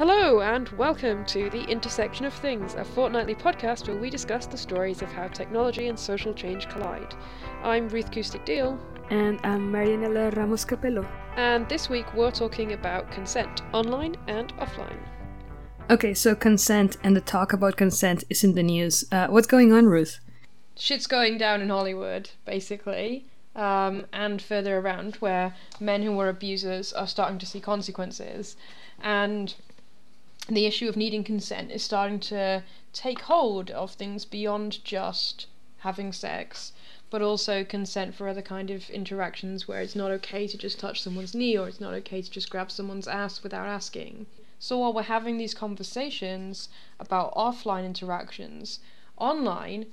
Hello, and welcome to The Intersection of Things, a fortnightly podcast where we discuss the stories of how technology and social change collide. I'm Ruth Coustick-Deal. And I'm Marianela Ramos Capelo. And this week we're talking about consent, online and offline. Okay, so consent and the talk about consent is in the news. Uh, what's going on, Ruth? Shit's going down in Hollywood, basically, um, and further around, where men who were abusers are starting to see consequences. And the issue of needing consent is starting to take hold of things beyond just having sex, but also consent for other kind of interactions where it's not okay to just touch someone's knee or it's not okay to just grab someone's ass without asking. So while we're having these conversations about offline interactions, online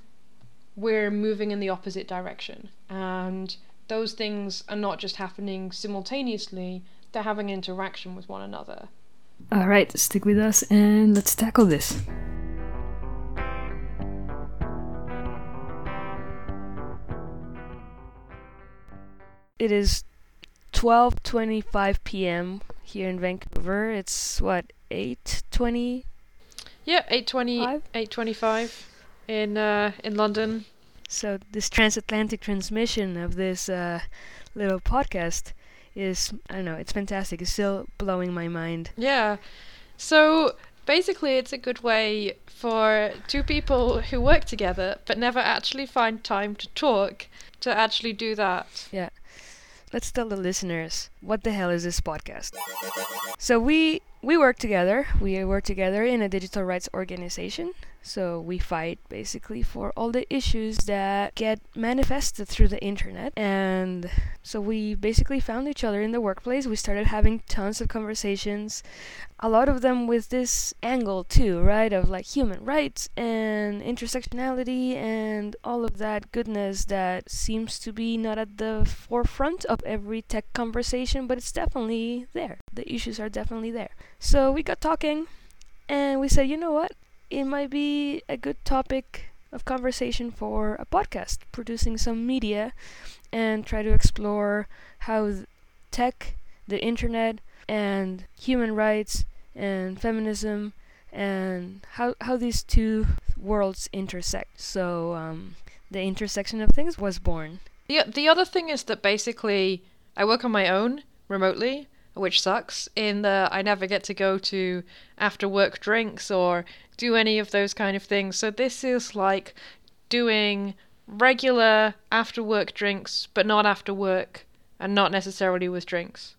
we're moving in the opposite direction. And those things are not just happening simultaneously, they're having interaction with one another. Alright, stick with us and let's tackle this. It is 12:25 p.m. here in Vancouver. It's what 8:20. Yeah, 8:20 8:25 in uh, in London. So this transatlantic transmission of this uh, little podcast is I don't know, it's fantastic. It's still blowing my mind. Yeah. So basically it's a good way for two people who work together but never actually find time to talk to actually do that. Yeah. Let's tell the listeners what the hell is this podcast. So we we work together. We work together in a digital rights organization so we fight basically for all the issues that get manifested through the internet. And so we basically found each other in the workplace. We started having tons of conversations, a lot of them with this angle too, right? Of like human rights and intersectionality and all of that goodness that seems to be not at the forefront of every tech conversation, but it's definitely there. The issues are definitely there. So we got talking and we said, you know what? It might be a good topic of conversation for a podcast, producing some media and try to explore how tech, the internet, and human rights and feminism and how how these two worlds intersect. So um, the intersection of things was born. The the other thing is that basically I work on my own remotely, which sucks in that I never get to go to after work drinks or do any of those kind of things. So this is like doing regular after work drinks, but not after work and not necessarily with drinks.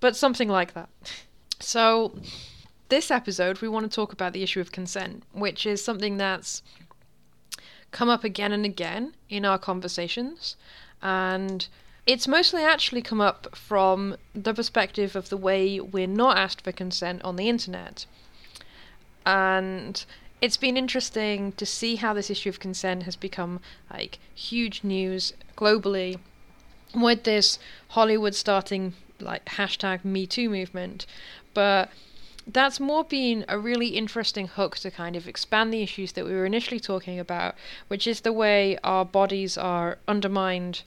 But something like that. So this episode we want to talk about the issue of consent, which is something that's come up again and again in our conversations and it's mostly actually come up from the perspective of the way we're not asked for consent on the internet. And it's been interesting to see how this issue of consent has become like huge news globally with this Hollywood starting like hashtag Me Too movement. But that's more been a really interesting hook to kind of expand the issues that we were initially talking about, which is the way our bodies are undermined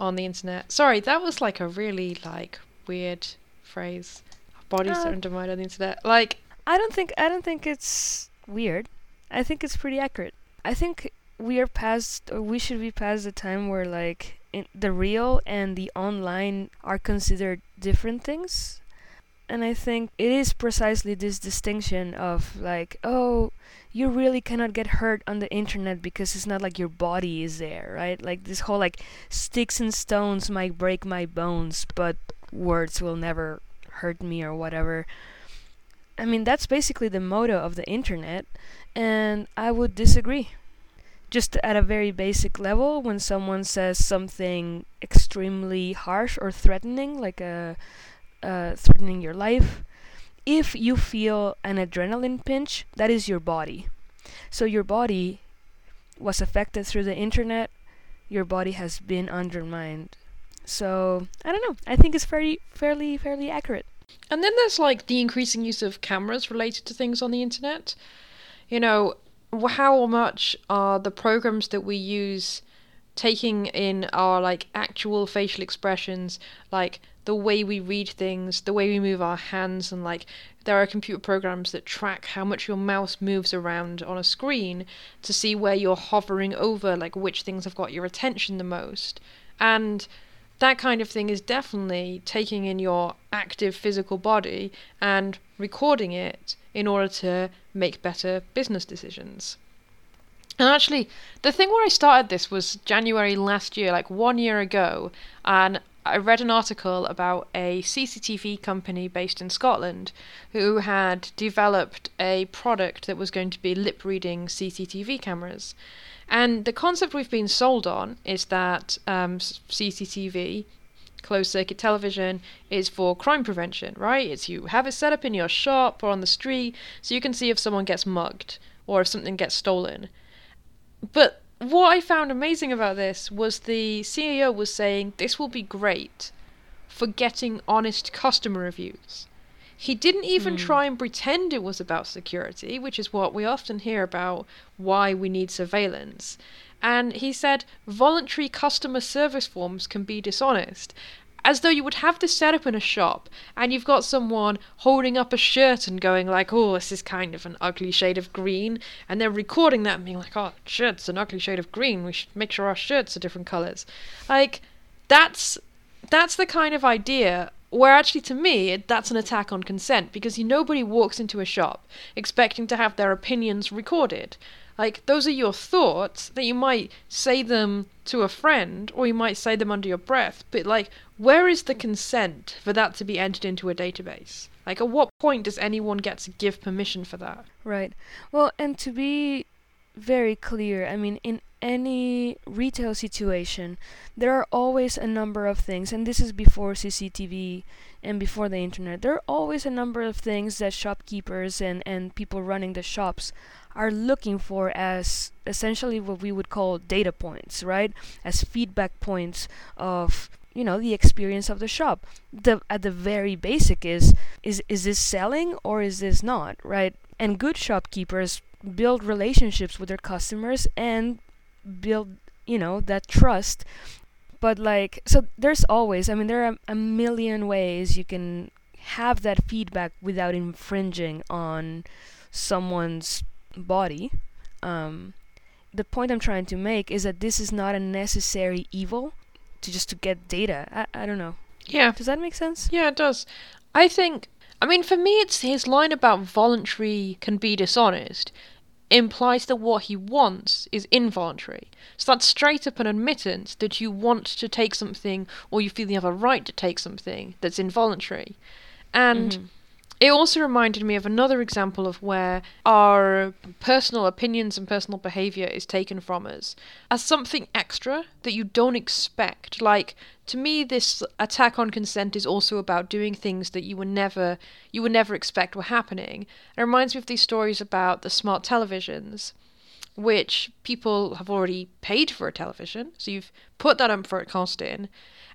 on the internet. Sorry, that was like a really like weird phrase. Bodies uh, are undermined on the internet. Like I don't think I don't think it's weird. I think it's pretty accurate. I think we are past or we should be past the time where like the real and the online are considered different things. And I think it is precisely this distinction of like, oh, you really cannot get hurt on the internet because it's not like your body is there, right? Like this whole like sticks and stones might break my bones, but words will never hurt me or whatever. I mean, that's basically the motto of the internet, and I would disagree. Just at a very basic level, when someone says something extremely harsh or threatening, like a uh, threatening your life, if you feel an adrenaline pinch, that is your body. So your body was affected through the internet, your body has been undermined. So I don't know. I think it's fairly fairly fairly accurate. And then there's like the increasing use of cameras related to things on the internet. You know, how much are the programs that we use taking in our like actual facial expressions, like the way we read things, the way we move our hands, and like there are computer programs that track how much your mouse moves around on a screen to see where you're hovering over, like which things have got your attention the most. And that kind of thing is definitely taking in your active physical body and recording it in order to make better business decisions. And actually, the thing where I started this was January last year, like one year ago, and I read an article about a CCTV company based in Scotland who had developed a product that was going to be lip reading CCTV cameras. And the concept we've been sold on is that um, CCTV, closed circuit television, is for crime prevention, right? It's you have it set up in your shop or on the street so you can see if someone gets mugged or if something gets stolen. But what I found amazing about this was the CEO was saying this will be great for getting honest customer reviews. He didn't even mm. try and pretend it was about security, which is what we often hear about why we need surveillance. And he said voluntary customer service forms can be dishonest as though you would have this set up in a shop and you've got someone holding up a shirt and going like oh this is kind of an ugly shade of green and they're recording that and being like oh shirt's an ugly shade of green. We should make sure our shirts are different colors. Like that's that's the kind of idea where actually to me that's an attack on consent because nobody walks into a shop expecting to have their opinions recorded like, those are your thoughts that you might say them to a friend or you might say them under your breath. But, like, where is the consent for that to be entered into a database? Like, at what point does anyone get to give permission for that? Right. Well, and to be very clear, I mean, in any retail situation, there are always a number of things, and this is before CCTV and before the internet, there are always a number of things that shopkeepers and, and people running the shops are looking for as essentially what we would call data points, right? As feedback points of you know the experience of the shop. The at the very basic is is is this selling or is this not, right? And good shopkeepers build relationships with their customers and build you know that trust but like so there's always i mean there are a million ways you can have that feedback without infringing on someone's body. Um, the point I'm trying to make is that this is not a necessary evil to just to get data. I, I don't know. Yeah. Does that make sense? Yeah, it does. I think I mean for me it's his line about voluntary can be dishonest implies that what he wants is involuntary. So that's straight up an admittance that you want to take something or you feel you have a right to take something that's involuntary. And mm-hmm. It also reminded me of another example of where our personal opinions and personal behavior is taken from us as something extra that you don't expect. Like to me this attack on consent is also about doing things that you would never you would never expect were happening. It reminds me of these stories about the smart televisions which people have already paid for a television. So you've put that upfront cost in,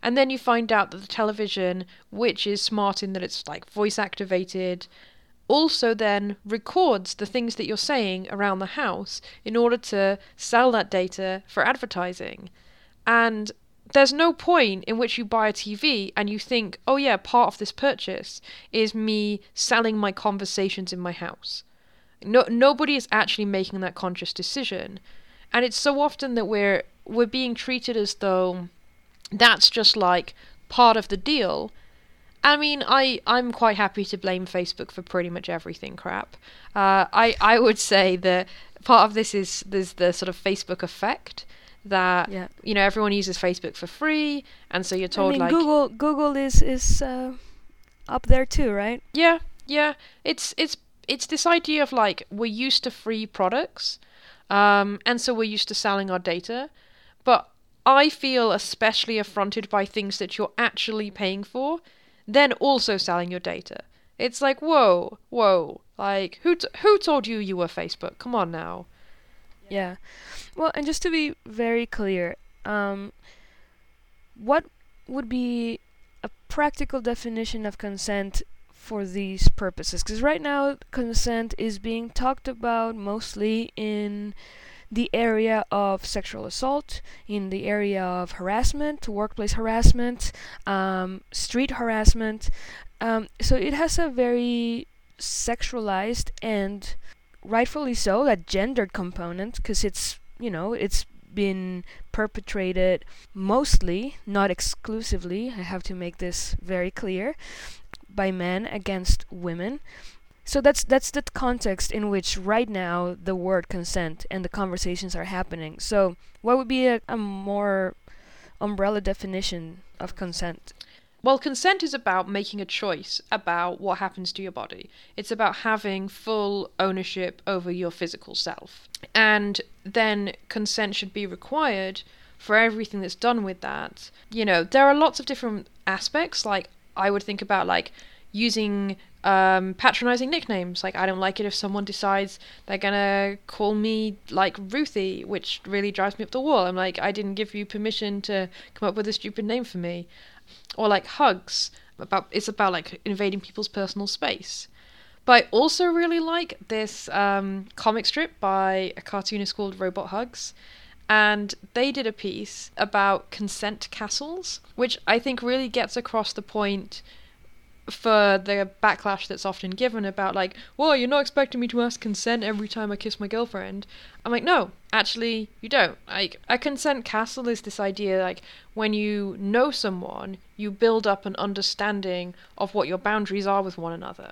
and then you find out that the television, which is smart in that it's like voice activated, also then records the things that you're saying around the house in order to sell that data for advertising. And there's no point in which you buy a TV and you think, oh yeah, part of this purchase is me selling my conversations in my house. No, nobody is actually making that conscious decision, and it's so often that we're we're being treated as though that's just like part of the deal. I mean, I I'm quite happy to blame Facebook for pretty much everything crap. Uh, I I would say that part of this is there's the sort of Facebook effect that yeah. you know everyone uses Facebook for free, and so you're told I mean, like Google Google is is uh, up there too, right? Yeah, yeah. It's it's it's this idea of like we're used to free products, um, and so we're used to selling our data, but I feel especially affronted by things that you're actually paying for, then also selling your data. It's like, whoa, whoa, like who t- who told you you were Facebook? Come on now. Yeah, well, and just to be very clear, um, what would be a practical definition of consent for these purposes? Because right now, consent is being talked about mostly in the area of sexual assault, in the area of harassment, workplace harassment, um, street harassment. Um, so it has a very sexualized and rightfully so that gendered component because it's you know it's been perpetrated mostly not exclusively i have to make this very clear by men against women so that's that's the context in which right now the word consent and the conversations are happening so what would be a, a more umbrella definition of consent well, consent is about making a choice about what happens to your body. It's about having full ownership over your physical self. And then consent should be required for everything that's done with that. You know, there are lots of different aspects. Like, I would think about, like, using um, patronizing nicknames. Like, I don't like it if someone decides they're gonna call me like Ruthie, which really drives me up the wall. I'm like, I didn't give you permission to come up with a stupid name for me or like hugs about it's about like invading people's personal space but I also really like this um, comic strip by a cartoonist called Robot Hugs. And they did a piece about consent castles, which I think really gets across the point for the backlash that's often given about like, well, you're not expecting me to ask consent every time I kiss my girlfriend. I'm like, no, actually, you don't. Like, a consent castle is this idea like when you know someone, you build up an understanding of what your boundaries are with one another.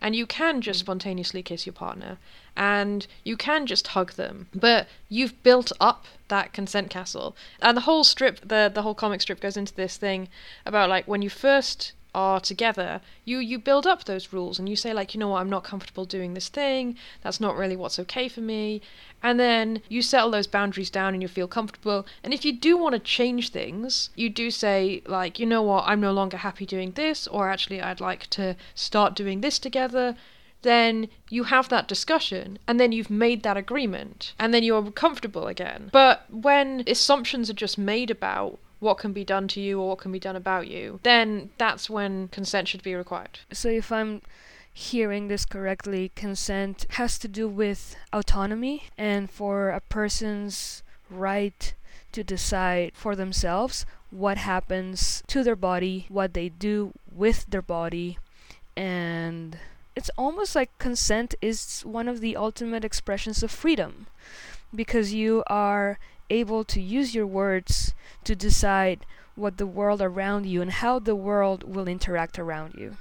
And you can just mm. spontaneously kiss your partner, and you can just hug them, but you've built up that consent castle. And the whole strip, the the whole comic strip goes into this thing about like when you first are together, you you build up those rules and you say like, you know what, I'm not comfortable doing this thing. That's not really what's okay for me. And then you settle those boundaries down and you feel comfortable. And if you do want to change things, you do say like, you know what, I'm no longer happy doing this or actually I'd like to start doing this together. Then you have that discussion and then you've made that agreement and then you're comfortable again. But when assumptions are just made about what can be done to you or what can be done about you, then that's when consent should be required. So if I'm hearing this correctly, consent has to do with autonomy and for a person's right to decide for themselves what happens to their body, what they do with their body, and it's almost like consent is one of the ultimate expressions of freedom because you are able to use your words to decide what the world around you and how the world will interact around you.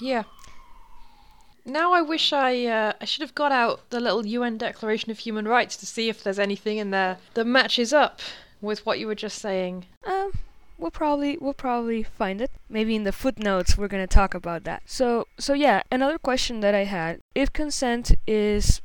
Yeah. Now I wish I uh, I should have got out the little UN Declaration of Human Rights to see if there's anything in there that matches up with what you were just saying. Um, we'll probably we'll probably find it. Maybe in the footnotes we're gonna talk about that. So so yeah, another question that I had: if consent is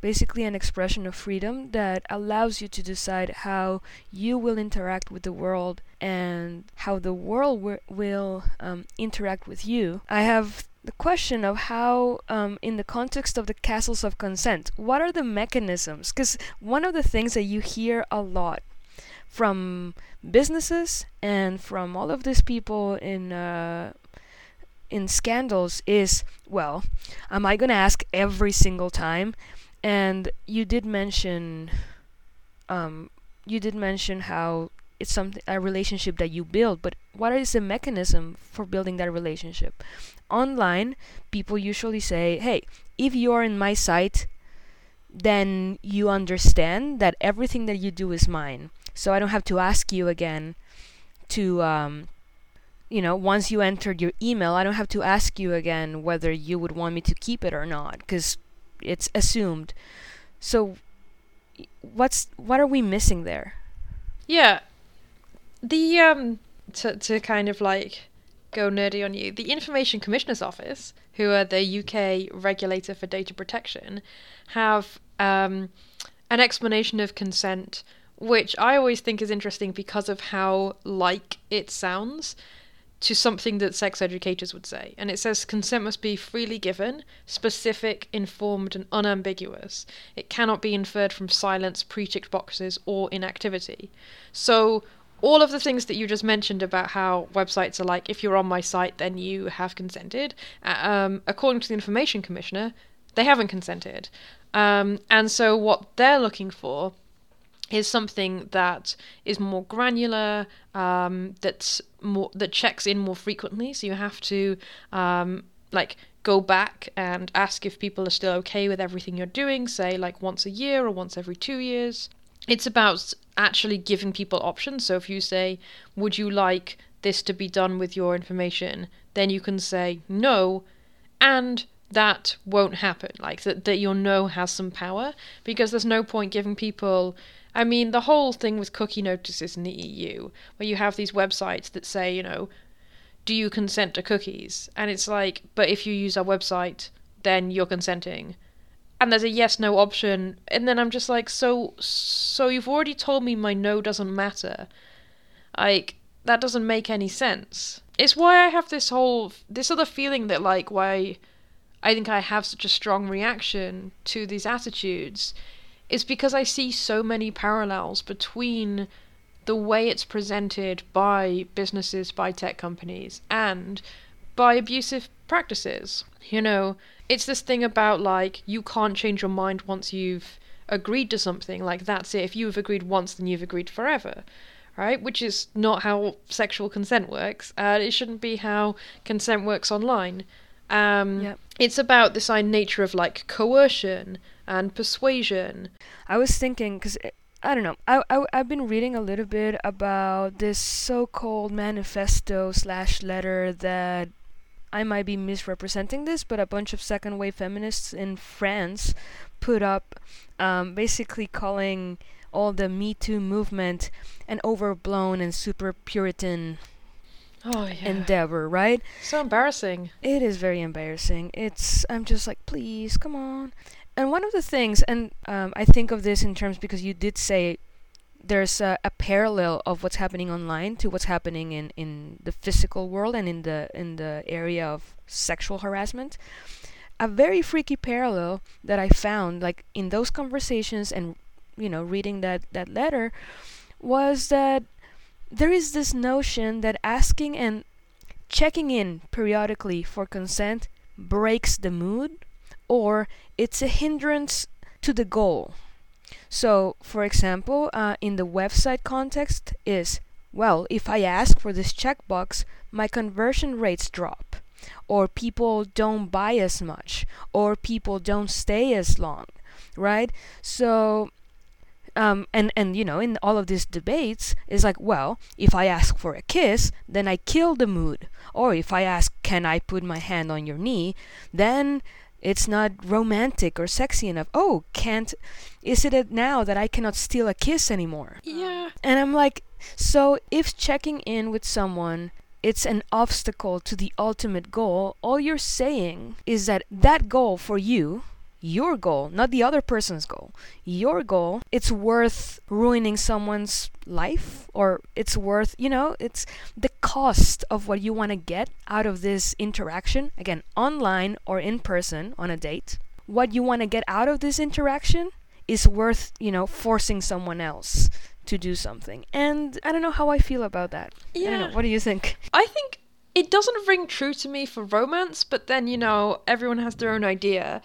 basically an expression of freedom that allows you to decide how you will interact with the world and how the world w- will um, interact with you. I have the question of how, um, in the context of the castles of consent, what are the mechanisms? Because one of the things that you hear a lot from businesses and from all of these people in uh, in scandals is, well, am I going to ask every single time? And you did mention, um, you did mention how it's something a relationship that you build, but what is the mechanism for building that relationship? Online, people usually say, "Hey, if you are in my site, then you understand that everything that you do is mine. So I don't have to ask you again to." Um, you know, once you entered your email, I don't have to ask you again whether you would want me to keep it or not, because it's assumed. So what's what are we missing there? Yeah. The um to to kind of like go nerdy on you, the Information Commissioner's Office, who are the UK regulator for data protection, have um, an explanation of consent, which I always think is interesting because of how like it sounds to something that sex educators would say. And it says consent must be freely given, specific, informed, and unambiguous. It cannot be inferred from silence, pre ticked boxes, or inactivity. So, all of the things that you just mentioned about how websites are like, if you're on my site, then you have consented, um, according to the Information Commissioner, they haven't consented. Um, and so, what they're looking for is something that is more granular, um, that's more that checks in more frequently. So you have to um, like go back and ask if people are still okay with everything you're doing, say like once a year or once every two years. It's about actually giving people options. So if you say, Would you like this to be done with your information? then you can say no, and that won't happen. Like that, that your no has some power because there's no point giving people. I mean, the whole thing with cookie notices in the EU, where you have these websites that say, you know, do you consent to cookies? And it's like, but if you use our website, then you're consenting. And there's a yes no option, and then I'm just like, so so you've already told me my no doesn't matter. Like that doesn't make any sense. It's why I have this whole this other feeling that like why I think I have such a strong reaction to these attitudes is because I see so many parallels between the way it's presented by businesses, by tech companies, and by abusive practices. You know, it's this thing about like you can't change your mind once you've agreed to something, like that's it. If you've agreed once, then you've agreed forever. Right? Which is not how sexual consent works, and it shouldn't be how consent works online. Um, Yep. It's about this uh, nature of like coercion and persuasion. I was thinking because I don't know. I, I I've been reading a little bit about this so-called manifesto slash letter that I might be misrepresenting this, but a bunch of second wave feminists in France put up, um, basically calling all the Me Too movement an overblown and super Puritan Oh yeah. endeavor, right? so embarrassing. It is very embarrassing. It's I'm just like, please, come on. And one of the things, and um, I think of this in terms because you did say there's a, a parallel of what's happening online to what's happening in, in the physical world and in the in the area of sexual harassment. A very freaky parallel that I found, like in those conversations and you know reading that that letter, was that there is this notion that asking and checking in periodically for consent breaks the mood or it's a hindrance to the goal. So, for example, uh, in the website context, is well, if I ask for this checkbox, my conversion rates drop, or people don't buy as much, or people don't stay as long, right? So, um, and and you know, in all of these debates, is like, well, if I ask for a kiss, then I kill the mood, or if I ask, can I put my hand on your knee, then it's not romantic or sexy enough. Oh, can't is it it now that I cannot steal a kiss anymore? Yeah. And I'm like, so if checking in with someone it's an obstacle to the ultimate goal, all you're saying is that that goal for you, your goal, not the other person's goal, your goal, it's worth ruining someone's life or it's worth, you know, it's the cost of what you want to get out of this interaction, again, online or in person on a date. What you want to get out of this interaction is worth, you know, forcing someone else to do something. And I don't know how I feel about that. I don't know. Yeah. What do you think? I think it doesn't ring true to me for romance, but then, you know, everyone has their own idea.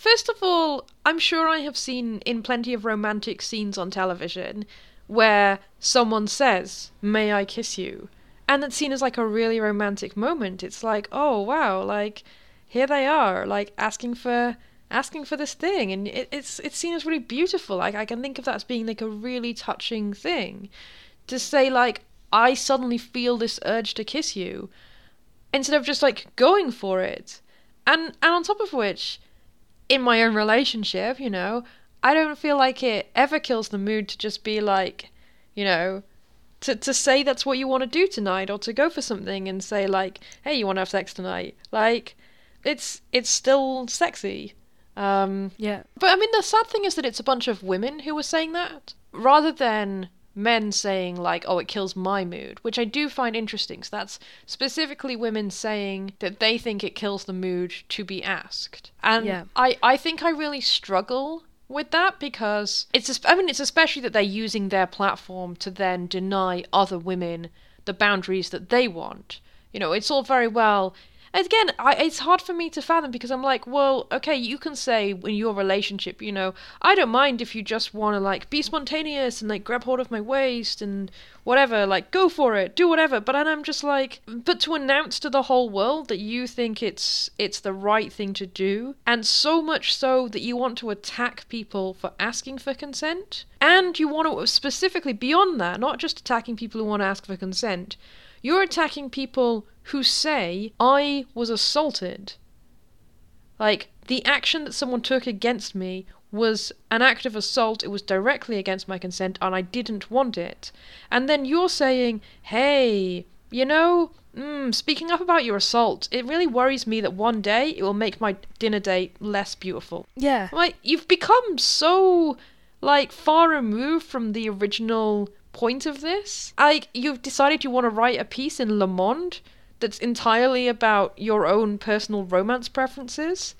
First of all, I'm sure I have seen in plenty of romantic scenes on television where someone says, May I kiss you? And that's seen as like a really romantic moment. It's like, oh wow, like here they are, like asking for asking for this thing and it, it's it's seen as really beautiful. Like I can think of that as being like a really touching thing. To say like, I suddenly feel this urge to kiss you instead of just like going for it. And and on top of which, in my own relationship, you know, I don't feel like it ever kills the mood to just be like, you know, to to say that's what you want to do tonight or to go for something and say like, "Hey, you want to have sex tonight?" Like it's it's still sexy. Um Yeah. but I mean, the sad thing is that it's a bunch of women who were saying that, rather than men saying, like, oh, it kills my mood, which I do find interesting. So that's specifically women saying that they think it kills the mood to be asked. And Yeah. I, I think I really struggle with that because it's, I mean, it's especially that they're using their platform to then deny other women the boundaries that they want. You know, it's all very well again, I, it's hard for me to fathom because I'm like, well, okay, you can say in your relationship, you know, I don't mind if you just want to like be spontaneous and like grab hold of my waist and whatever, like go for it, do whatever. But I'm just like, but to announce to the whole world that you think it's it's the right thing to do, and so much so that you want to attack people for asking for consent, and you want to specifically beyond that, not just attacking people who want to ask for consent, you're attacking people who say, I was assaulted. Like, the action that someone took against me was an act of assault, it was directly against my consent, and I didn't want it. And then you're saying, hey, you know, mm, speaking up about your assault, it really worries me that one day it will make my dinner date less beautiful. Yeah. Like, you've become so, like, far removed from the original point of this. Like, you've decided you want to write a piece in Le Monde that's entirely about your own personal romance preferences.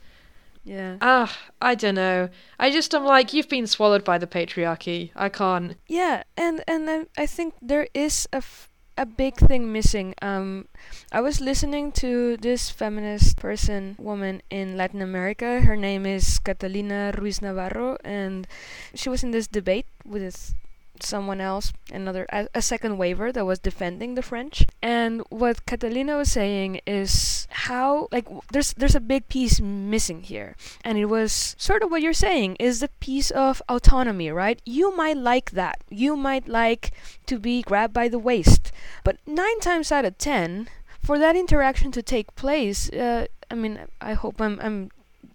Yeah. Ah, I don't know. I just am like, you've been swallowed by the patriarchy. I can't. Yeah, and and I, I think there is a, f- a big thing missing. Um, I was listening to this feminist person, woman in Latin America. Her name is Catalina Ruiz Navarro, and she was in this debate with someone else, another a, a, second waiver that was defending the French. And what Catalina was saying is how like there's there's a big piece missing here, and it was sort of what you're saying is the piece of autonomy, right? You might like that. You might like to be grabbed by the waist, but nine times out of ten, for that interaction to take place, uh, I mean, I hope I'm I'm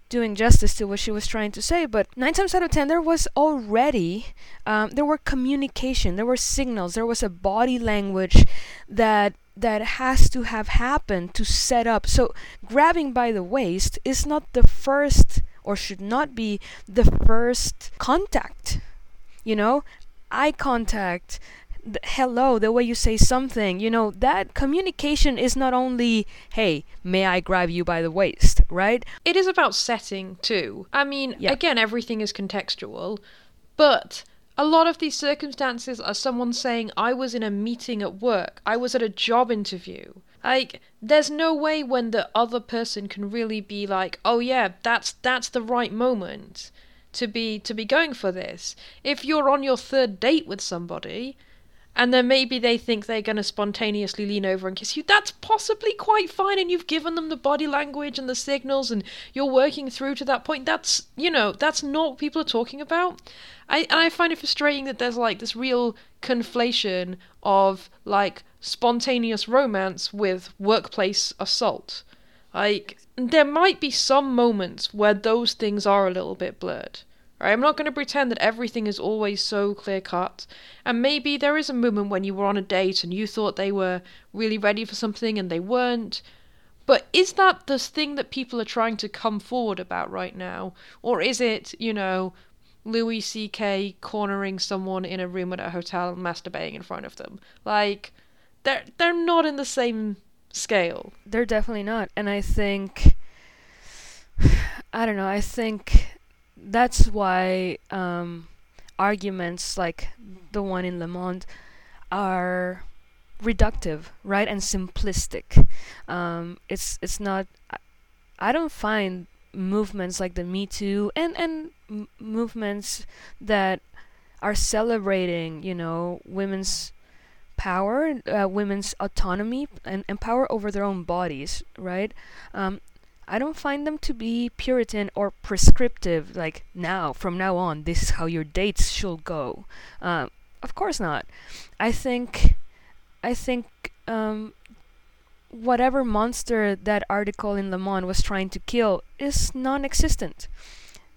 doing justice to what she was trying to say, but nine times out of ten, there was already um, there were communication, there were signals, there was a body language that that has to have happened to set up. So grabbing by the waist is not the first, or should not be the first contact. You know, eye contact, hello, the way you say something, you know, that communication is not only, hey, may I grab you by the waist, right? It is about setting too. I mean, yeah. again, everything is contextual, but a lot of these circumstances are someone saying, I was in a meeting at work, I was at a job interview. Like, there's no way when the other person can really be like, oh yeah, that's that's the right moment to be to be going for this. If you're on your third date with somebody, and then maybe they think they're going to spontaneously lean over and kiss you. That's possibly quite fine, and you've given them the body language and the signals, and you're working through to that point. That's, you know, that's not what people are talking about. I, and I find it frustrating that there's like this real conflation of like spontaneous romance with workplace assault. Like, there might be some moments where those things are a little bit blurred. Right? I'm not going to pretend that everything is always so clear cut. And maybe there is a moment when you were on a date and you thought they were really ready for something and they weren't. But is that the thing that people are trying to come forward about right now? Or is it, you know, Louis C.K. cornering someone in a room at a hotel and masturbating in front of them? Like, they're, they're not in the same scale. They're definitely not. And I think. I don't know. I think that's why um, arguments like the one in Le Monde are reductive, right, and simplistic. Um, it's it's not. I, don't find movements like the Me Too and and m- movements that are celebrating, you know, women's power, uh, women's autonomy, and, and power over their own bodies, right? Um, I don't find them to be Puritan or prescriptive, like now, from now on, this is how your dates should go. Uh, of course not. I think, I think, um, whatever monster that article in Le Monde was trying to kill is non existent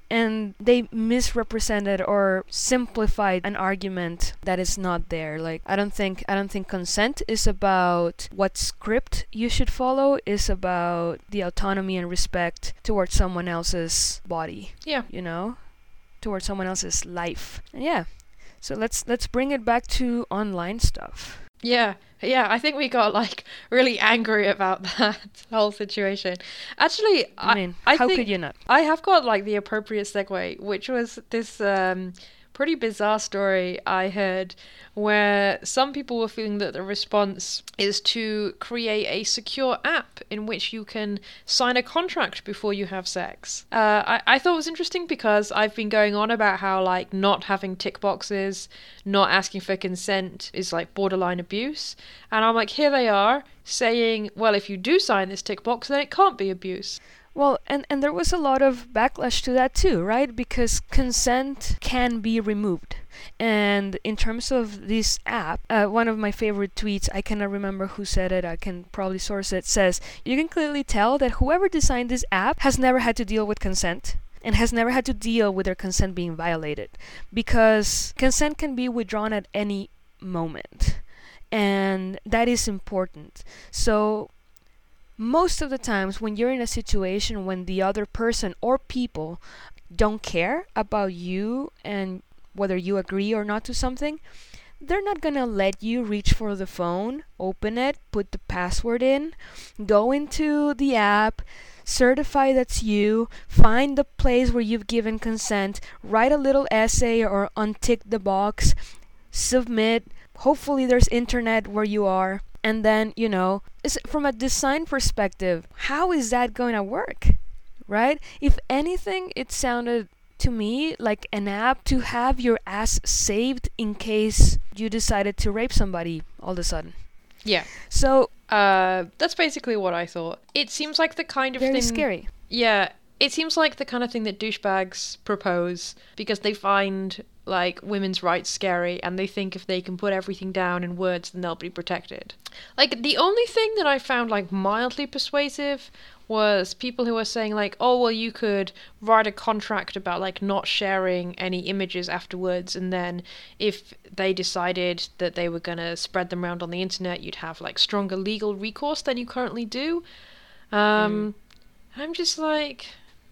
and they misrepresented or simplified an argument that is not there. Like i don't think i don't think consent is about what script you should follow. Is about the autonomy and respect towards someone else's body yeah. you know towards someone else's life. And yeah. So let's let's bring it back to online stuff yeah, yeah, I think we got like really angry about that whole situation. Actually, I, mean, I how could you not? I have got like the appropriate segue, which was this um, pretty bizarre story I heard where some people were feeling that the response is to create a secure app in which you can sign a contract before you have sex. Uh, I, I thought it was interesting because I've been going on about how, like, not having tick boxes, not asking for consent is like borderline abuse. And I'm like, here they are saying, well, if you do sign this tick box, then it can't be abuse. Well, and, and there was a lot of backlash to that too, right? Because consent can be removed. And in terms of this app, uh, one of my favorite tweets, I cannot remember who said it, I can probably source it, says, You can clearly tell that whoever designed this app has never had to deal with consent and has never had to deal with their consent being violated because consent can be withdrawn at any moment and that is important so most of the times when you're in a situation when the other person or people don't care about you and whether you agree or not to something they're not gonna let you reach for the phone open it put the password in go into the app certify that's you, find the place where you've given consent, write a little essay or untick the box, submit. Hopefully, there's internet where you are. And then, you know, from a design perspective, how is that going to work? Right? If anything, it sounded to me like an app to have your ass saved in case you decided to rape somebody all of a sudden. Yeah. So uh, that's basically what I thought. It seems like the kind of very thing. Very scary. Yeah, it seems like the kind of thing that douchebags propose because they find like women's rights scary and they think if they can put everything down in words then they'll be protected. Like the only thing that I found like mildly persuasive was people who were saying like oh well you could write a contract about like not sharing any images afterwards and then if they decided that they were going to spread them around on the internet you'd have like stronger legal recourse than you currently do um, mm. i'm just like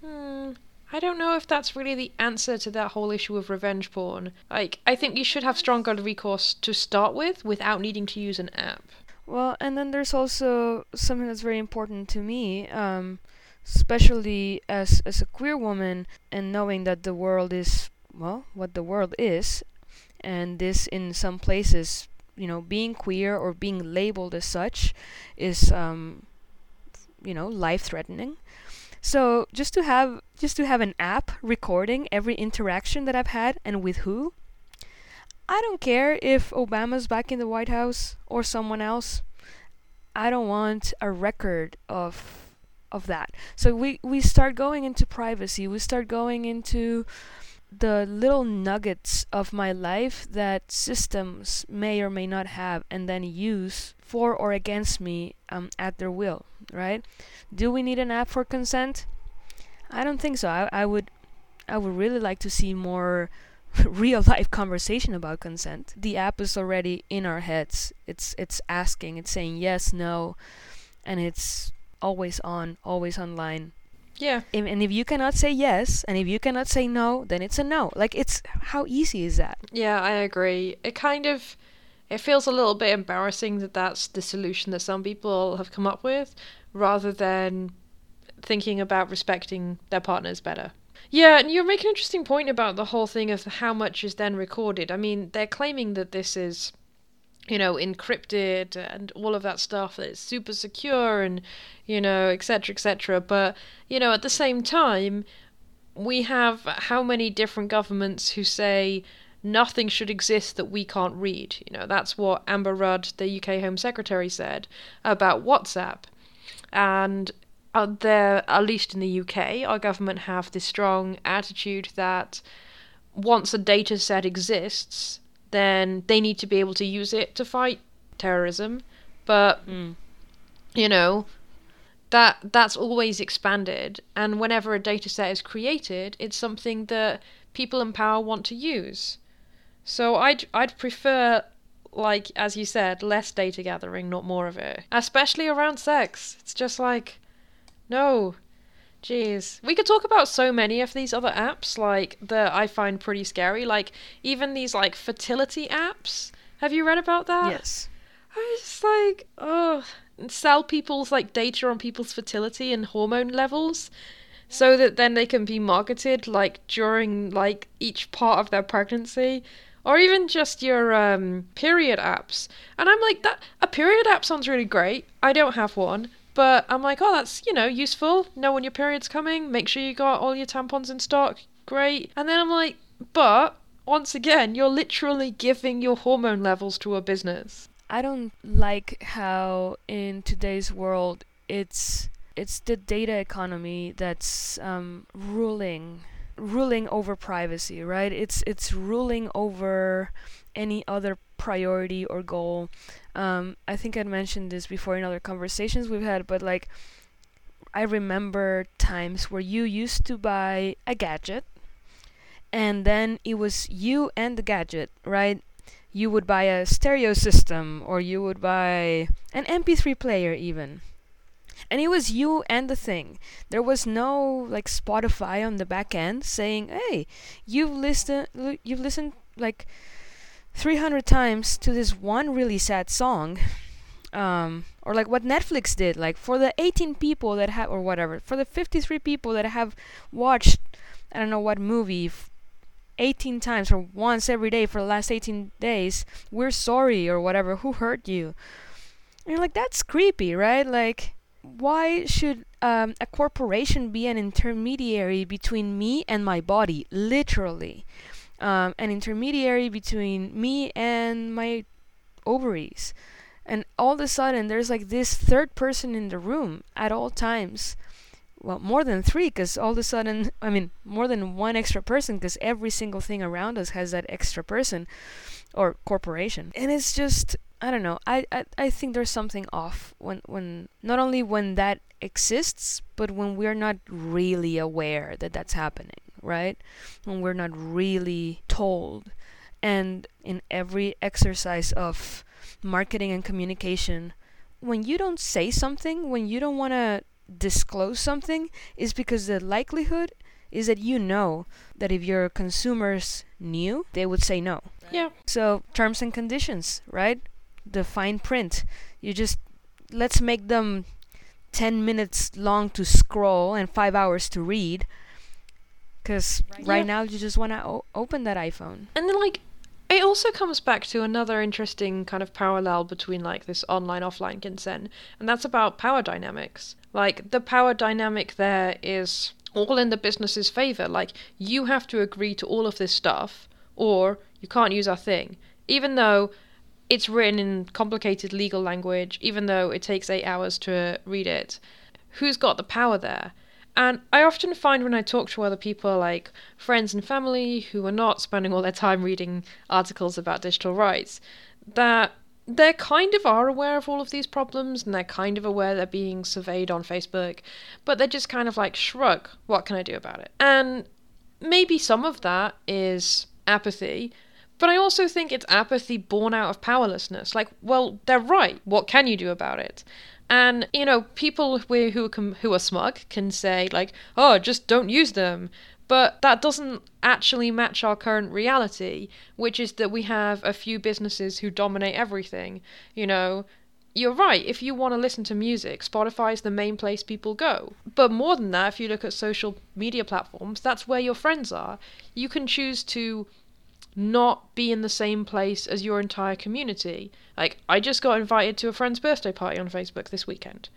hmm I don't know if that's really the answer to that whole issue of revenge porn. Like, I think you should have stronger recourse to start with without needing to use an app. Well, and then there's also something that's very important to me, um, especially as as a queer woman, and knowing that the world is well what the world is, and this in some places, you know, being queer or being labeled as such is um, you know life threatening. So just to have just to have an app recording every interaction that I've had and with who I don't care if Obama's back in the White House or someone else. I don't want a record of of that. So we we start going into privacy. We start going into the little nuggets of my life that systems may or may not have and then use for or against me um, at their will, right? Do we need an app for consent? I don't think so. I, I would I would really like to see more real life conversation about consent. The app is already in our heads. It's it's asking, it's saying yes, no, and it's always on, always online. Yeah. And if you cannot say yes, and if you cannot say no, then it's a no. Like it's how easy is that? Yeah, I agree. It kind of it feels a little bit embarrassing that that's the solution that some people have come up with rather than thinking about respecting their partners better. Yeah, and you're making an interesting point about the whole thing of how much is then recorded. I mean, they're claiming that this is, you know, encrypted and all of that stuff, that it's super secure and, you know, etc., etc. But, you know, at the same time, we have how many different governments who say nothing should exist that we can't read. You know, that's what Amber Rudd, the UK Home Secretary, said about WhatsApp. And uh, there, at least in the UK, our government have this strong attitude that once a data set exists, then they need to be able to use it to fight terrorism. But mm. you know, that that's always expanded, and whenever a data set is created, it's something that people in power want to use. So I'd I'd prefer like as you said, less data gathering, not more of it. Especially around sex. It's just like no. Jeez. We could talk about so many of these other apps, like, that I find pretty scary. Like, even these, like, fertility apps. Have you read about that? Yes. I was just like, oh, sell people's, like, data on people's fertility and hormone levels. so that then they can be marketed like during like each part of their pregnancy or even just your um, period apps. And I'm like, that a period app sounds really great. I don't have one, but I'm like, oh, that's you know useful. Know when your period's coming. Make sure you got all your tampons in stock. Great. And then I'm like, but once again, you're literally giving your hormone levels to a business. I don't like how in today's world it's it's the data economy that's um, ruling ruling over privacy, right? It's it's ruling over any other priority or goal. Um, I think I'd mentioned this before in other conversations we've had, but like I remember times where you used to buy a gadget and then it was you and the gadget, right? You would buy a stereo system or you would buy an MP3 player even and it was you and the thing. There was no like Spotify on the back end saying, "Hey, you've listened, you've listened like 300 times to this one really sad song." Um, or like what Netflix did, like for the 18 people that have, or whatever, for the 53 people that have watched, I don't know what movie, 18 times or once every day for the last 18 days, we're sorry or whatever, who hurt you? And you're like, that's creepy, right? Like, why should um, a corporation be an intermediary between me and my body? Literally, um, an intermediary between me and my ovaries. And all of a sudden, there's like this third person in the room at all times. Well, more than three, because all of a sudden, I mean, more than one extra person, because every single thing around us has that extra person or corporation. And it's just I don't know. I, I I think there's something off when when not only when that exists, but when we're not really aware that that's happening, right? When we're not really told. And in every exercise of marketing and communication, when you don't say something, when you don't want to disclose something, is because the likelihood is that you know that if your consumers knew, they would say no. Yeah. So terms and conditions, right? The fine print. You just let's make them 10 minutes long to scroll and 5 hours to read. Because right, right yeah. now you just want to o- open that iphone. And then like it also comes back to another interesting kind of parallel between like this online offline consent and that's about power dynamics. Like the power dynamic there is all in the business's favor. Like you have to agree to all of this stuff or you can't use our thing. Even though it's written in complicated legal language, even though it takes eight hours to read it. Who's got the power there? And I often find when I talk to other people, like friends and family who are not spending all their time reading articles about digital rights, that they kind of are aware of all of these problems and they're kind of aware they're being surveyed on Facebook, but they're just kind of like, shrug, what can I do about it? And maybe some of that is apathy, but I also think it's apathy born out of powerlessness. Like, well, they're right. What can you do about it? And you know, people who who who are smug can say like, "Oh, just don't use them." But that doesn't actually match our current reality, which is that we have a few businesses who dominate everything. You know, you're right. If you want to listen to music, Spotify is the main place people go. But more than that, if you look at social media platforms, that's where your friends are. You can choose to not be in the same place as your entire community. Like, I just got invited to a friend's birthday party on Facebook this weekend.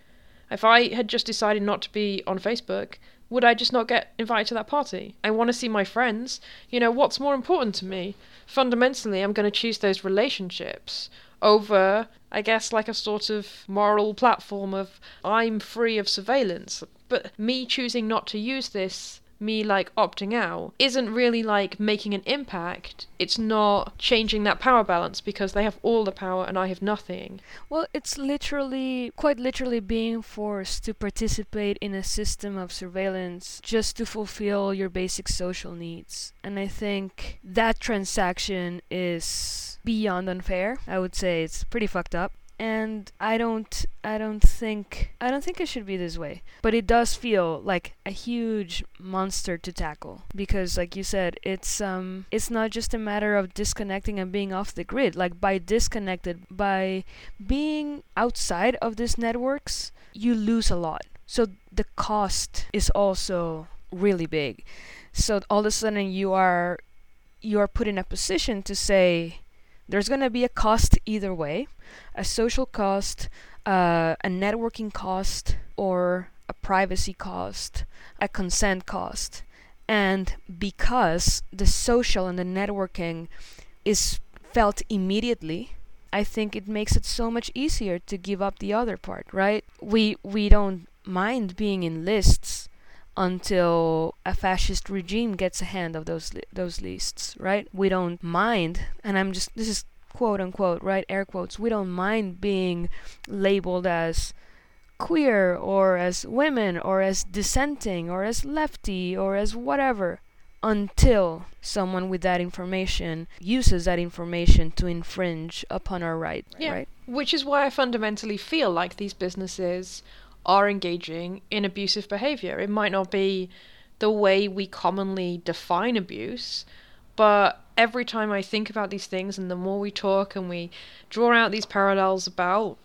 If I had just decided not to be on Facebook, would I just not get invited to that party? I want to see my friends. You know, what's more important to me? Fundamentally, I'm going to choose those relationships over, I guess, like a sort of moral platform of I'm free of surveillance. But me choosing not to use this me like opting out isn't really like making an impact. It's not changing that power balance because they have all the power and I have nothing. Well, it's literally, quite literally, being forced to participate in a system of surveillance just to fulfill your basic social needs. And I think that transaction is beyond unfair. I would say it's pretty fucked up and I don't I don't think I don't think it should be this way. But it does feel like a huge monster to tackle because like you said, it's um it's not just a matter of disconnecting and being off the grid. Like by disconnected by being outside of these networks, you lose a lot. So the cost is also really big. So all of a sudden you are you are put in a position to say there's going to be a cost either way, a social cost, uh, a networking cost, or a privacy cost, a consent cost. And because the social and the networking is felt immediately, I think it makes it so much easier to give up the other part, right? We we don't mind being in lists until a fascist regime gets a hand of those li- those lists, right? We don't mind, and I'm just this is quote unquote, right? Air quotes. We don't mind being labeled as queer or as women or as dissenting or as lefty or as whatever until someone with that information uses that information to infringe upon our right, Yeah. right? Which is why I fundamentally feel like these businesses are engaging in abusive behavior. It might not be the way we commonly define abuse, but every time I think about these things and the more we talk and we draw out these parallels about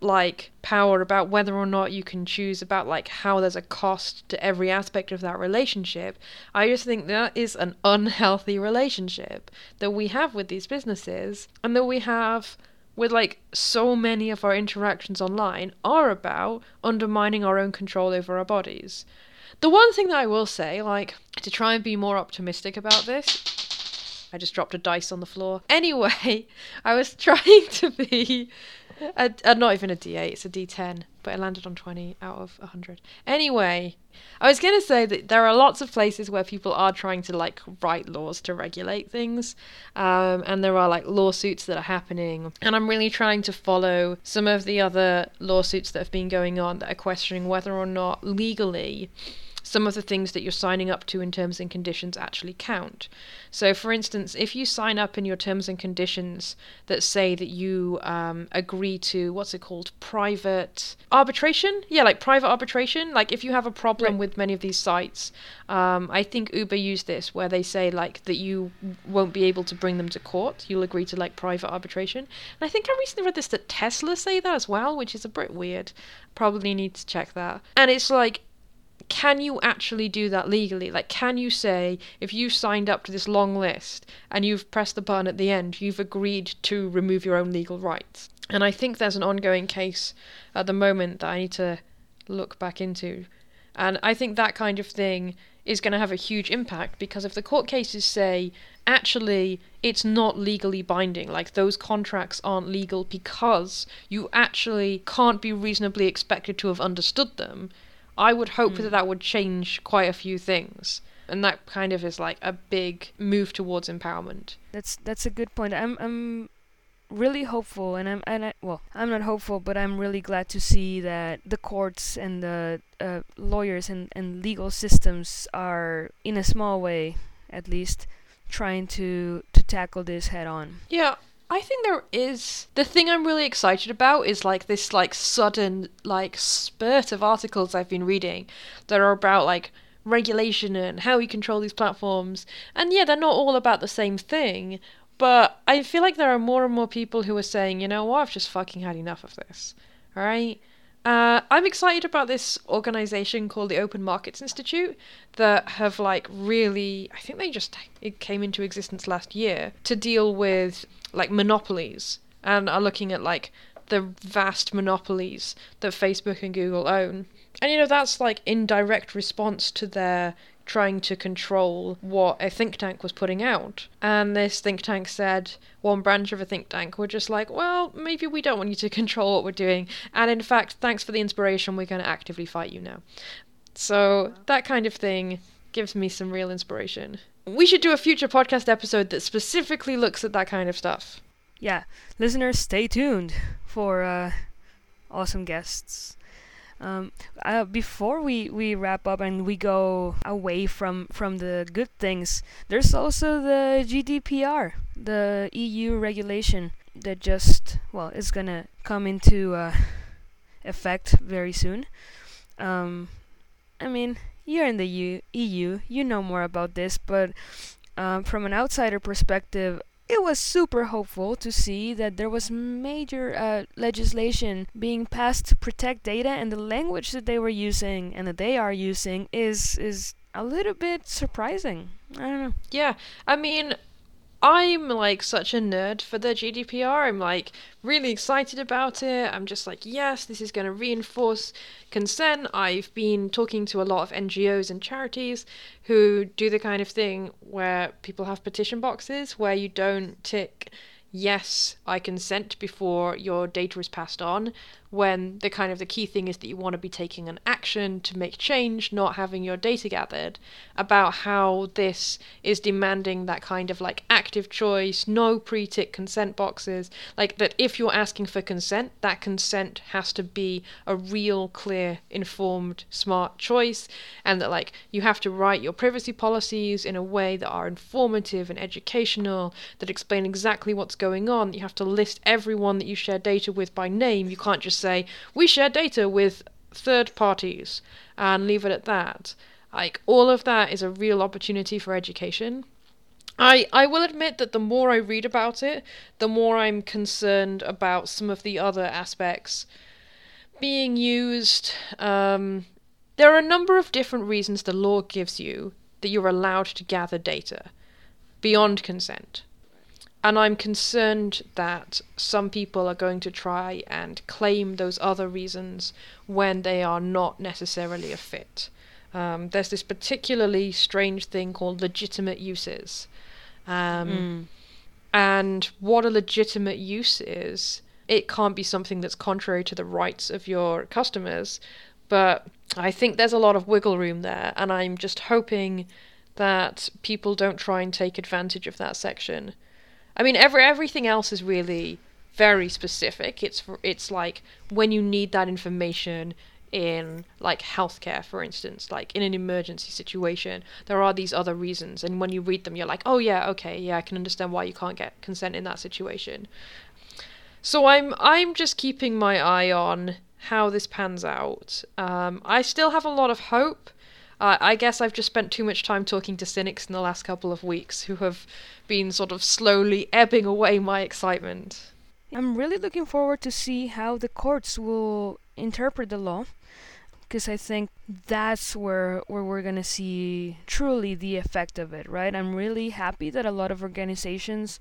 like power about whether or not you can choose about like how there's a cost to every aspect of that relationship i just think that is an unhealthy relationship that we have with these businesses and that we have with like so many of our interactions online are about undermining our own control over our bodies. The one thing that i will say like to try and be more optimistic about this I just dropped a dice on the floor. Anyway, I was trying to be a, a, not even a D8, it's a D10, but it landed on 20 out of 100. Anyway, I was going to say that there are lots of places where people are trying to like write laws to regulate things, um, and there are like lawsuits that are happening. And I'm really trying to follow some of the other lawsuits that have been going on that are questioning whether or not legally some of the things that you're signing up to in terms and conditions actually count. So, for instance, if you sign up in your terms and conditions that say that you um, agree to what's it called, private arbitration? Yeah, like private arbitration. Like if you have a problem Right. with many of these sites, um, I think Uber used this where they say like that you won't be able to bring them to court. You'll agree to like private arbitration. And I think I recently read this that Tesla say that as well, which is a bit weird. Probably need to check that. And it's like can you actually do that legally? Like, can you say if you signed up to this long list and you've pressed the button at the end, you've agreed to remove your own legal rights? And I think there's an ongoing case at the moment that I need to look back into. And I think that kind of thing is going to have a huge impact because if the court cases say actually it's not legally binding, like those contracts aren't legal because you actually can't be reasonably expected to have understood them, I would hope that that would change quite a few things. And that kind of is like a big move towards empowerment. That's that's a good point. I'm I'm really hopeful, and I'm and I, well, I'm not hopeful, but I'm really glad to see that the courts and the uh, lawyers and and legal systems are, in a small way, at least, trying to to tackle this head on. Yeah, I think there is the thing I'm really excited about is like this like sudden like spurt of articles I've been reading that are about like regulation and how we control these platforms. And yeah, they're not all about the same thing, but I feel like there are more and more people who are saying, you know what, I've just fucking had enough of this. All right? Uh, I'm excited about this organization called the Open Markets Institute that have like really, I think they just it came into existence last year to deal with like monopolies and are looking at like the vast monopolies that Facebook and Google own. And you know that's like in direct response to their trying to control what a think tank was putting out. And this think tank said, one branch of a think tank were just like, well, maybe we don't want you to control what we're doing. And in fact, thanks for the inspiration, we're going to actively fight you now. So that kind of thing gives me some real inspiration. We should do a future podcast episode that specifically looks at that kind of stuff. Yeah, listeners, stay tuned for uh, awesome guests. Um, uh, before we, we wrap up and we go away from, from the good things, there's also the GDPR, the EU regulation that just, well, is gonna come into uh, effect very soon. Um, I mean, you're in the U- EU, you know more about this, but um, from an outsider perspective, it was super hopeful to see that there was major uh, legislation being passed to protect data, and the language that they were using and that they are using is is a little bit surprising. I don't know. Yeah, I mean, I'm like such a nerd for the GDPR. I'm like really excited about it. I'm just like, yes, this is going to reinforce consent. I've been talking to a lot of NGOs and charities who do the kind of thing where people have petition boxes where you don't tick yes, I consent before your data is passed on, when the kind of the key thing is that you want to be taking an action to make change, not having your data gathered, about how this is demanding that kind of like active choice, no pre tick consent boxes, like that if you're asking for consent, that consent has to be a real, clear, informed, smart choice, and that like you have to write your privacy policies in a way that are informative and educational, that explain exactly what's going on. You have to list everyone that you share data with by name. You can't just say, we share data with third parties and leave it at that. Like, all of that is a real opportunity for education. I, I will admit that the more I read about it, the more I'm concerned about some of the other aspects being used. Um, there are a number of different reasons the law gives you that you're allowed to gather data beyond consent. And I'm concerned that some people are going to try and claim those other reasons when they are not necessarily a fit. Um, there's this particularly strange thing called legitimate uses. Um, Mm. And what a legitimate use is, it can't be something that's contrary to the rights of your customers. But I think there's a lot of wiggle room there, and I'm just hoping that people don't try and take advantage of that section. I mean, every everything else is really very specific. It's it's like when you need that information in like healthcare, for instance, like in an emergency situation, there are these other reasons, and when you read them, you're like, oh yeah, okay, yeah, I can understand why you can't get consent in that situation. So I'm I'm just keeping my eye on how this pans out. Um, I still have a lot of hope. Uh, I guess I've just spent too much time talking to cynics in the last couple of weeks who have been sort of slowly ebbing away my excitement. I'm really looking forward to see how the courts will interpret the law because I think that's where where we're going to see truly the effect of it, right? I'm really happy that a lot of organizations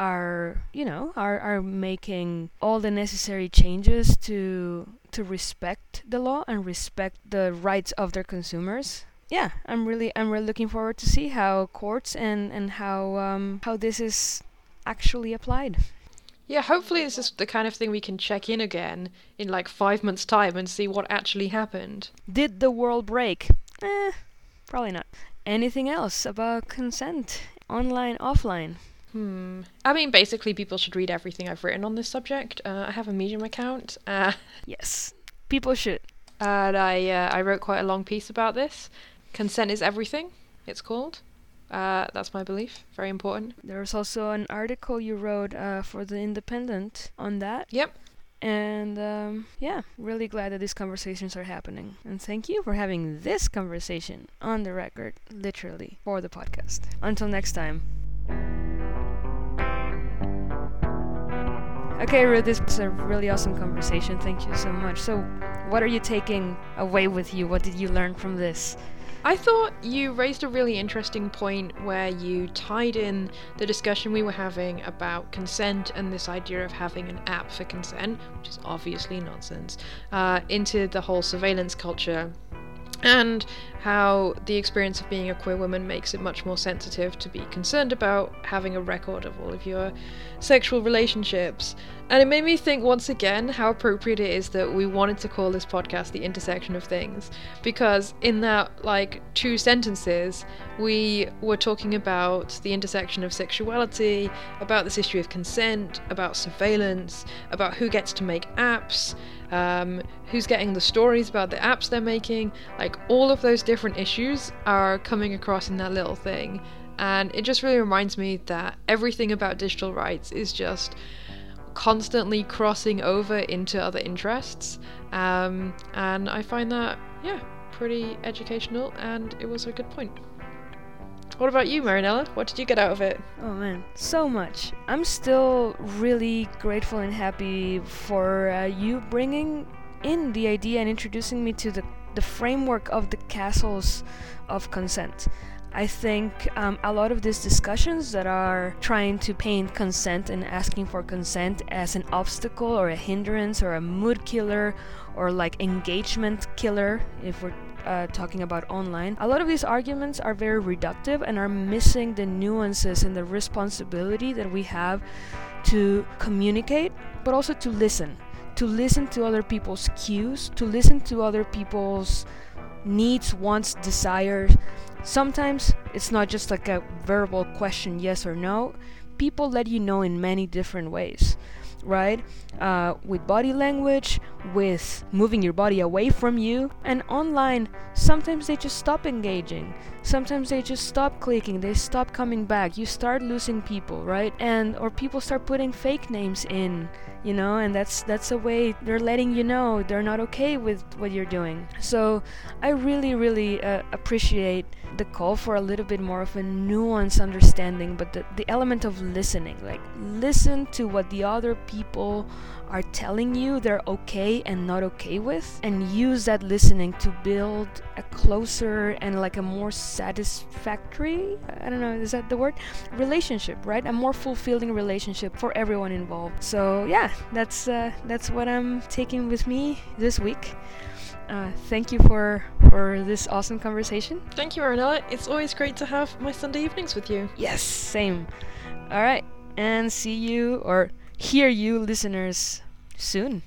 are, you know, are are making all the necessary changes to to respect the law and respect the rights of their consumers. Yeah, I'm really I'm really looking forward to see how courts and and how um, how this is actually applied. Yeah, hopefully this is the kind of thing we can check in again in like five months' time and see what actually happened. Did the world break? Eh, probably not. Anything else about consent, online, offline? Hmm. I mean, basically, people should read everything I've written on this subject. Uh, I have a Medium account, uh, Yes, people should. and I uh, I wrote quite a long piece about this. Consent is everything. It's called. Uh, that's my belief. Very important. There was also an article you wrote uh, for the Independent on that. Yep. And um, yeah, really glad that these conversations are happening. And thank you for having this conversation on the record, literally, for the podcast. Until next time. Okay, Ruth, this was a really awesome conversation. Thank you so much. So, what are you taking away with you? What did you learn from this? I thought you raised a really interesting point where you tied in the discussion we were having about consent and this idea of having an app for consent, which is obviously nonsense, uh, into the whole surveillance culture. And how the experience of being a queer woman makes it much more sensitive to be concerned about having a record of all of your sexual relationships. And it made me think once again how appropriate it is that we wanted to call this podcast The Intersection of Things. Because in that, like, two sentences, we were talking about the intersection of sexuality, about this issue of consent, about surveillance, about who gets to make apps, um, who's getting the stories about the apps they're making. Like, all of those different issues are coming across in that little thing. And it just really reminds me that everything about digital rights is just constantly crossing over into other interests. Um, and I find that, yeah, pretty educational, and it was a good point. What about you, Marianela? What did you get out of it? Oh man, so much. I'm still really grateful and happy for uh, you bringing in the idea and introducing me to the, the framework of the castles of consent. I think um, a lot of these discussions that are trying to paint consent and asking for consent as an obstacle or a hindrance or a mood killer or like engagement killer, if we're uh, talking about online, a lot of these arguments are very reductive and are missing the nuances and the responsibility that we have to communicate, but also to listen. To listen to other people's cues, to listen to other people's needs, wants, desires. Sometimes it's not just like a verbal question, yes or no. People let you know in many different ways, right? Uh, with body language, with moving your body away from you. And online, sometimes they just stop engaging. Sometimes they just stop clicking, they stop coming back. You start losing people, right? And or people start putting fake names in you know and that's that's a way they're letting you know they're not okay with what you're doing so i really really uh, appreciate the call for a little bit more of a nuanced understanding but the, the element of listening like listen to what the other people are telling you they're okay and not okay with and use that listening to build a closer and like a more satisfactory i don't know is that the word? Relationship right? A more fulfilling relationship for everyone involved. So yeah that's uh, that's what i'm taking with me this week uh, thank you for for this awesome conversation Thank you, Marianela. It's always great to have my Sunday evenings with you. yes same all right and see you or hear you listeners soon